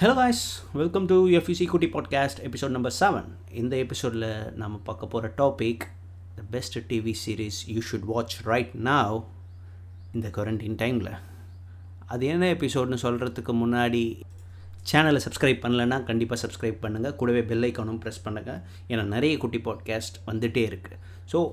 Hello guys welcome to FUC குட்டி podcast episode number seven இந்த எபிசோடில் நம்ம பார்க்க போகிற topic the best TV series you should watch right now இந்த குவாரண்டைன் டைமில் அது என்ன எபிசோட்னு சொல்கிறதுக்கு முன்னாடி சேனலை சப்ஸ்கிரைப் பண்ணலைன்னா கண்டிப்பாக சப்ஸ்கிரைப் பண்ணுங்கள் கூடவே பெல் ஐக்கானும் ப்ரெஸ் பண்ணுங்கள் ஏன்னா நிறைய குட்டி பாட்காஸ்ட் வந்துகிட்டே இருக்குது ஸோ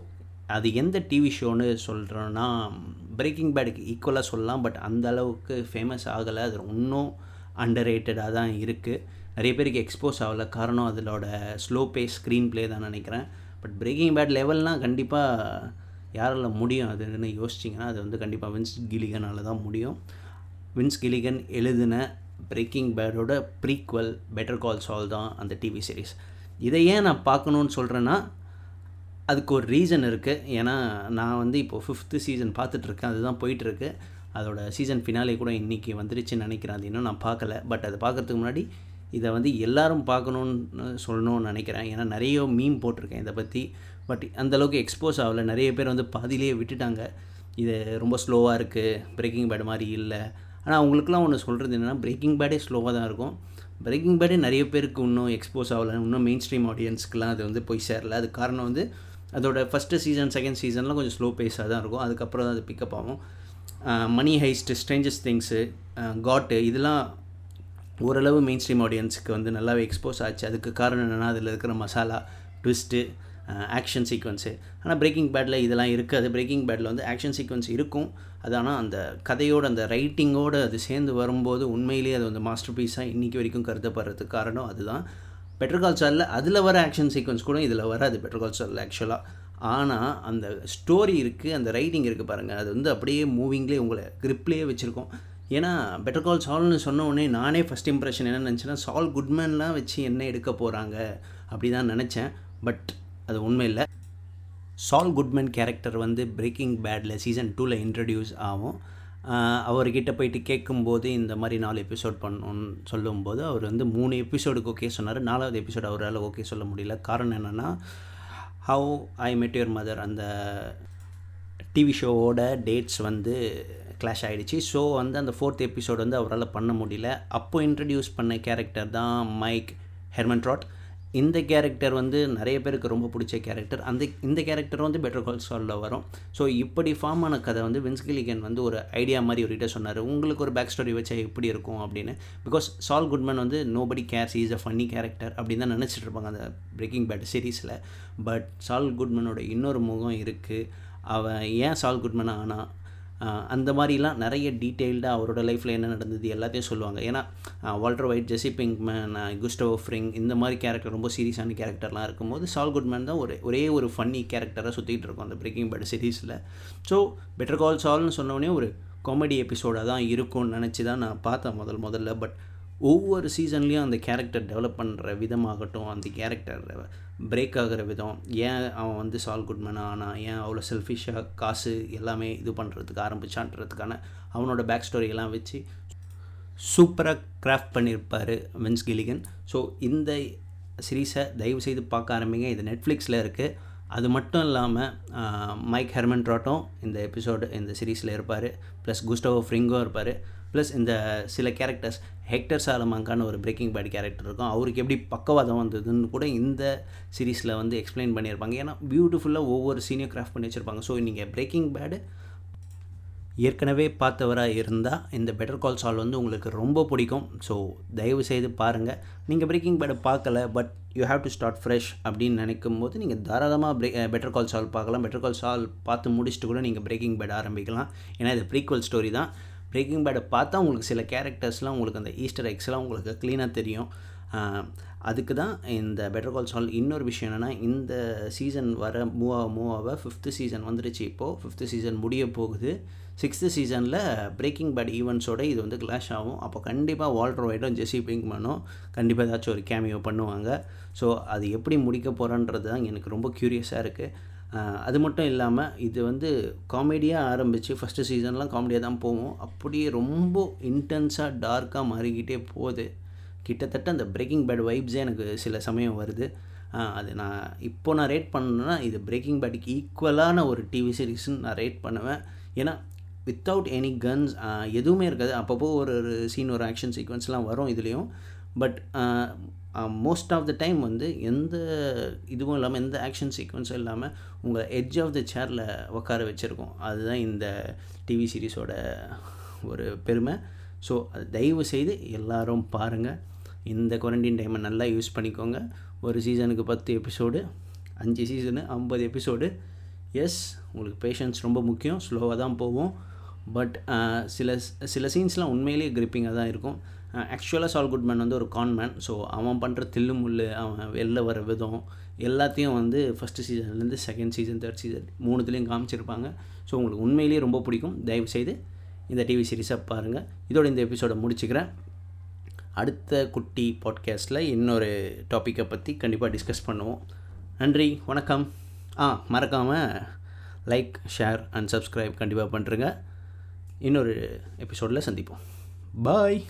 அது எந்த டிவி ஷோன்னு சொல்கிறோன்னா பிரேக்கிங் பேடுக்கு ஈக்குவலாக சொல்லலாம். பட் அந்த அளவுக்கு ஃபேமஸ் ஆகலை. அது இன்னும் அண்டர் ரேட்டடாக தான் இருக்குது நிறைய பேருக்கு எக்ஸ்போஸ் ஆகலை. காரணம் அதிலோட ஸ்லோ பேஸ் ஸ்க்ரீன் ப்ளே தான் நினைக்கிறேன். பட் பிரேக்கிங் பேட் லெவல்னால் கண்டிப்பாக யாரால் முடியும். அதுன்னு யோசிச்சிங்கன்னா அது வந்து கண்டிப்பாக வின்ஸ் கிலிகனால் தான் முடியும். வின்ஸ் கிலிகன் எழுதின பிரேக்கிங் பேடோட ப்ரீக்வல் பெட்டர் கால் சால் தான் அந்த டிவி சீரிஸ் இதை ஏன் நான் பார்க்கணுன்னு சொல்கிறேன்னா அதுக்கு ஒரு ரீசன் இருக்குது ஏன்னா நான் வந்து இப்போது ஃபிஃப்த்து சீசன் பார்த்துட்ருக்கேன் அதுதான் போயிட்டுருக்கு அதோட சீசன் ஃபினாலே கூட இன்றைக்கி வந்துருச்சுன்னு நினைக்கிறேன். அது இன்னும் நான் பார்க்கல. பட் அதை பார்க்குறதுக்கு முன்னாடி இதை வந்து எல்லாரும் பார்க்கணுன்னு சொல்லணும்னு நினைக்கிறேன். ஏன்னா நிறைய மீம் போட்டிருக்கேன் இதை பற்றி பட் அந்தளவுக்கு எக்ஸ்போஸ் ஆகலை. நிறைய பேர் வந்து பாதியிலேயே விட்டுட்டாங்க. இது ரொம்ப ஸ்லோவாக இருக்குது பிரேக்கிங் பேட் மாதிரி இல்லை. ஆனால் அவங்களுக்குலாம் ஒன்று சொல்கிறது என்னென்னா பிரேக்கிங் பேடே ஸ்லோவாக தான் இருக்கும். பிரேக்கிங் பேடே நிறைய பேருக்கு இன்னும் எக்ஸ்போஸ் ஆகலை. இன்னும் மெயின் ஸ்ட்ரீம் ஆடியன்ஸ்க்குலாம் அது வந்து போய் சேரல. அது காரணம் வந்து அதோட ஃபஸ்ட்டு சீசன் செகண்ட் சீசன்லாம் கொஞ்சம் ஸ்லோ பேஸாக தான் இருக்கும். அதுக்கப்புறம் தான் அது பிக்கப் ஆகும். மணி ஹைஸ்ட்டு ஸ்ட்ரேஞ்சஸ் திங்ஸு காட்டு இதெல்லாம் ஓரளவு மெயின் ஸ்ட்ரீம் ஆடியன்ஸுக்கு வந்து நல்லாவே எக்ஸ்போஸ் ஆச்சு. அதுக்கு காரணம் என்னென்னா அதில் இருக்கிற மசாலா ட்விஸ்ட்டு ஆக்ஷன் சீக்வன்ஸு ஆனால் பிரேக்கிங் பேட்டில் இதெல்லாம் இருக்காது. பிரேக்கிங் பேட்டில் வந்து ஆக்ஷன் சீக்வன்ஸ் இருக்கும். அது ஆனால் அந்த கதையோட அந்த ரைட்டிங்கோடு அது சேர்ந்து வரும்போது உண்மையிலேயே அது வந்து மாஸ்டர் பீஸாக இன்றைக்கி வரைக்கும் கருதப்படுறதுக்கு காரணம் அதுதான். பெட்டர் சாரில் சாலில் அதில் வர ஆக்ஷன் சீக்வன்ஸ் கூட இதில் வராது. பெட்டர் சாரில் ஆக்சுவலாக ஆனால் அந்த ஸ்டோரி இருக்குது அந்த ரைட்டிங் இருக்குது பாருங்கள் அது வந்து அப்படியே மூவிங்லேயே உங்களை கிரிப்லேயே வச்சுருக்கோம். ஏன்னா பெட்டர் கால் சால்னு சொன்ன உடனே நானே ஃபஸ்ட் இம்ப்ரெஷன் என்ன நினச்சேன்னா சால் குட்மேன்லாம் வச்சு என்ன எடுக்க போகிறாங்க அப்படி தான் நினச்சேன். பட் அது உண்மை இல்லை. சால் குட்மேன் கேரக்டர் வந்து பிரேக்கிங் பேடில் சீசன் டூவில் இன்ட்ரடியூஸ் ஆகும். அவர்கிட்ட போயிட்டு கேட்கும்போது இந்த மாதிரி நாலு எபிசோட் பண்ணணும்னு சொல்லும்போது அவர் வந்து மூணு எபிசோடுக்கு ஓகே சொன்னார். நாலாவது எபிசோடு அவரால் ஓகே சொல்ல முடியல. காரணம் என்னென்னா how I met your mother அந்த டிவி ஷோவோட டேட்ஸ் வந்து கிளாஷ் ஆகிடுச்சு ஸோ வந்து அந்த ஃபோர்த் எபிசோட் வந்து அவரால் பண்ண முடியல. அப்போது இன்ட்ரடியூஸ் பண்ண கேரக்டர் தான் மைக் ஹெர்மன் ட்ராட் இந்த கேரக்டர் வந்து நிறைய பேருக்கு ரொம்ப பிடிச்ச கேரக்டர் அந்த இந்த கேரக்டர் வந்து பெட்டர் கால் சாலில் வரும். ஸோ இப்படி ஃபார்ம் ஆன கதை வந்து வின்ஸ்கிலிகன் வந்து ஒரு ஐடியா மாதிரி ஒரு சொன்னார். உங்களுக்கு ஒரு பேக் ஸ்டோரி வச்சா எப்படி இருக்கும்? அப்படின்னு. பிகாஸ் சால் குட்மேன் வந்து nobody cares is a funny character அப்படின்னு தான் நினச்சிட்டு இருப்பாங்க அந்த பிரேக்கிங் பேட் சீரீஸில் பட் சால் குட்மனோட இன்னொரு முகம் இருக்குது அவன் ஏன் சால் குட்மன் ஆனால் அந்த மாதிரிலாம் நிறைய டீட்டெயில்டாக அவரோட லைஃப்பில் என்ன நடந்தது எல்லாத்தையும் சொல்லுவாங்க. ஏன்னா Walter White Jesse Pinkman Gustavo Fring இந்த மாதிரி கேரக்டர் ரொம்ப சீரியஸான கேரக்டர்லாம் இருக்கும்போது சால் குட்மேன் தான் ஒரு ஒரே ஒரு ஃபன்னி கேரக்டராக சுற்றிட்டு இருக்கும் அந்த பிரேக்கிங் பேட் சீரீஸில் ஸோ பெட்டர் கால் சால்னு சொன்னோடனே ஒரு காமெடி எபிசோடாக தான் இருக்கும்னு நினச்சி தான் நான் பார்த்தேன் முதல் முதல்ல. பட் ஒவ்வொரு சீசன்லேயும் அந்த கேரக்டர் டெவலப் பண்ணுற விதமாகட்டும் அந்த கேரக்டர் பிரேக் ஆகிற விதம் ஏன் அவன் வந்து சால் குட்மேன் ஆனால் ஏன் அவ்வளோ செல்ஃபிஷாக காசு எல்லாமே இது பண்ணுறதுக்கு ஆரம்பிச்சான்றதுக்கான அவனோட பேக் ஸ்டோரியெல்லாம் வச்சு சூப்பராக கிராஃப்ட் பண்ணியிருப்பார் வின்ஸ் கிலிகன் ஸோ இந்த சீரீஸை தயவு செய்து பார்க்க ஆரம்பிங்க. இது நெட்ஃப்ளிக்ஸில் இருக்குது அது மட்டும் இல்லாமல் மைக் ஹெர்மன் ட்ராட்டும் இந்த எபிசோடு இந்த சீரீஸில் இருப்பார். ப்ளஸ் குஸ்டவோ ஃப்ரிங்கோ இருப்பார். ப்ளஸ் இந்த சில கேரக்டர்ஸ் ஹெக்டர் சாலமாங்கான ஒரு பிரேக்கிங் பேட் கேரக்டர் இருக்கும். அவருக்கு எப்படி பக்கவாதம் வந்ததுன்னு கூட இந்த சீரீஸில் வந்து எக்ஸ்பிளைன் பண்ணியிருப்பாங்க. ஏன்னா பியூட்டிஃபுல்லாக ஒவ்வொரு சீனியர் கிராஃப்ட் பண்ணி வச்சுருப்பாங்க. ஸோ நீங்கள் பிரேக்கிங் பேடு ஏற்கனவே பார்த்தவராக இருந்தால் இந்த பெட்டர் கால் சால் வந்து உங்களுக்கு ரொம்ப பிடிக்கும். ஸோ தயவு செய்து பாருங்கள் நீங்கள் பிரேக்கிங் பேடை பார்க்கல but you have to start fresh அப்படின்னு நினைக்கும் போது நீங்கள் தாராளமாக பிரே பெட்டர் கால் சால் பார்க்கலாம். பெட்டர் கால் சால் பார்த்து முடிச்சுட்டு கூட நீங்கள் பிரேக்கிங் பேட் ஆரம்பிக்கலாம். ஏன்னா இது ப்ரீக்வல் ஸ்டோரி தான். பிரேக்கிங் பேடை பார்த்தா உங்களுக்கு சில கேரக்டர்ஸ்லாம் உங்களுக்கு அந்த ஈஸ்டர் எக்ஸ்லாம் உங்களுக்கு க்ளீனாக தெரியும். அதுக்கு தான் இந்த பெட்டர் கால் சால் இன்னொரு விஷயம் என்னென்னா இந்த சீசன் வர மூவ் ஆக மூவ் ஆக ஃபிஃப்த்து சீசன் வந்துடுச்சு இப்போது ஃபிஃப்த்து சீசன் முடிய போகுது. சிக்ஸ்த்து சீசனில் பிரேக்கிங் பேட் ஈவெண்ட்ஸோட இது வந்து கிளாஷ் ஆகும். அப்போ கண்டிப்பாக வால்டர் ஒயிட்டும் ஜெஸி பிங்க்மனும் கண்டிப்பாக ஏதாச்சும் ஒரு கேமியோ பண்ணுவாங்க. ஸோ அது எப்படி முடிக்க போகிறன்றது தான் எனக்கு ரொம்ப க்யூரியஸாக இருக்குது அது மட்டும் இல்லாமல் இது வந்து காமெடியாக ஆரம்பித்து ஃபஸ்ட்டு சீசன்லாம் காமெடியாக தான் போகும். அப்படியே ரொம்ப இன்டென்ஸாக டார்க்காக மாறிக்கிட்டே போகுது. கிட்டத்தட்ட அந்த பிரேக்கிங் பேட் வைப்ஸே எனக்கு சில சமயம் வருது. அது நான் இப்போ நான் ரேட் பண்ணணுன்னா இது பிரேக்கிங் பேட்டுக்கு ஈக்குவலான ஒரு டிவி சீரிஸ்ன்னு நான் ரேட் பண்ணுவேன். ஏன்னா வித்தவுட் எனி கன்ஸ் எதுவுமே இருக்காது. அப்பப்போ ஒரு ஒரு சீன் ஒரு ஆக்ஷன் சீக்வன்ஸ்லாம் வரும் இதுலேயும். But most of the time வந்து எந்த இதுவும் இல்லாமல் எந்த ஆக்ஷன் சீக்வன்ஸும் இல்லாமல் உங்களை எட்ஜ் ஆஃப் த சேரில் உட்கார வச்சுருக்கோம். அதுதான் இந்த டிவி சீரிஸோட ஒரு பெருமை. ஸோ தயவு செய்து எல்லோரும் பாருங்கள் இந்த குவாரண்டைன் டைமை நல்லா யூஸ் பண்ணிக்கோங்க. ஒரு சீசனுக்கு பத்து எபிசோடு அஞ்சு சீசனு ஐம்பது எபிசோடு எஸ் உங்களுக்கு பேஷன்ஸ் ரொம்ப முக்கியம். ஸ்லோவாக தான் போகும். பட் சில சில சீன்ஸ்லாம் உண்மையிலேயே கிரிப்பிங்காக தான் இருக்கும். ஆக்சுவலாக சால் குட்மேன் வந்து ஒரு கான்மேன் ஸோ அவன் பண்ணுற தில்லு முள்ளு அவன் வெளில வர விதம் எல்லாத்தையும் வந்து ஃபஸ்ட்டு சீசன்லேருந்து செகண்ட் சீசன் தேர்ட் சீசன் மூணுத்துலேயும் காமிச்சிருப்பாங்க. ஸோ உங்களுக்கு உண்மையிலேயே ரொம்ப பிடிக்கும். தயவுசெய்து இந்த டிவி சீரிஸை பாருங்கள் இதோட இந்த எபிசோடை முடிச்சுக்கிறேன். அடுத்த குட்டி பாட்காஸ்ட்டில் இன்னொரு டாப்பிக்கை பற்றி கண்டிப்பாக டிஸ்கஸ் பண்ணுவோம். நன்றி வணக்கம். ஆ மறக்காமல் லைக் ஷேர் அண்ட் சப்ஸ்கிரைப் கண்டிப்பாக பண்ணுறேங்க இன்னொரு எபிசோடில் சந்திப்போம். பாய்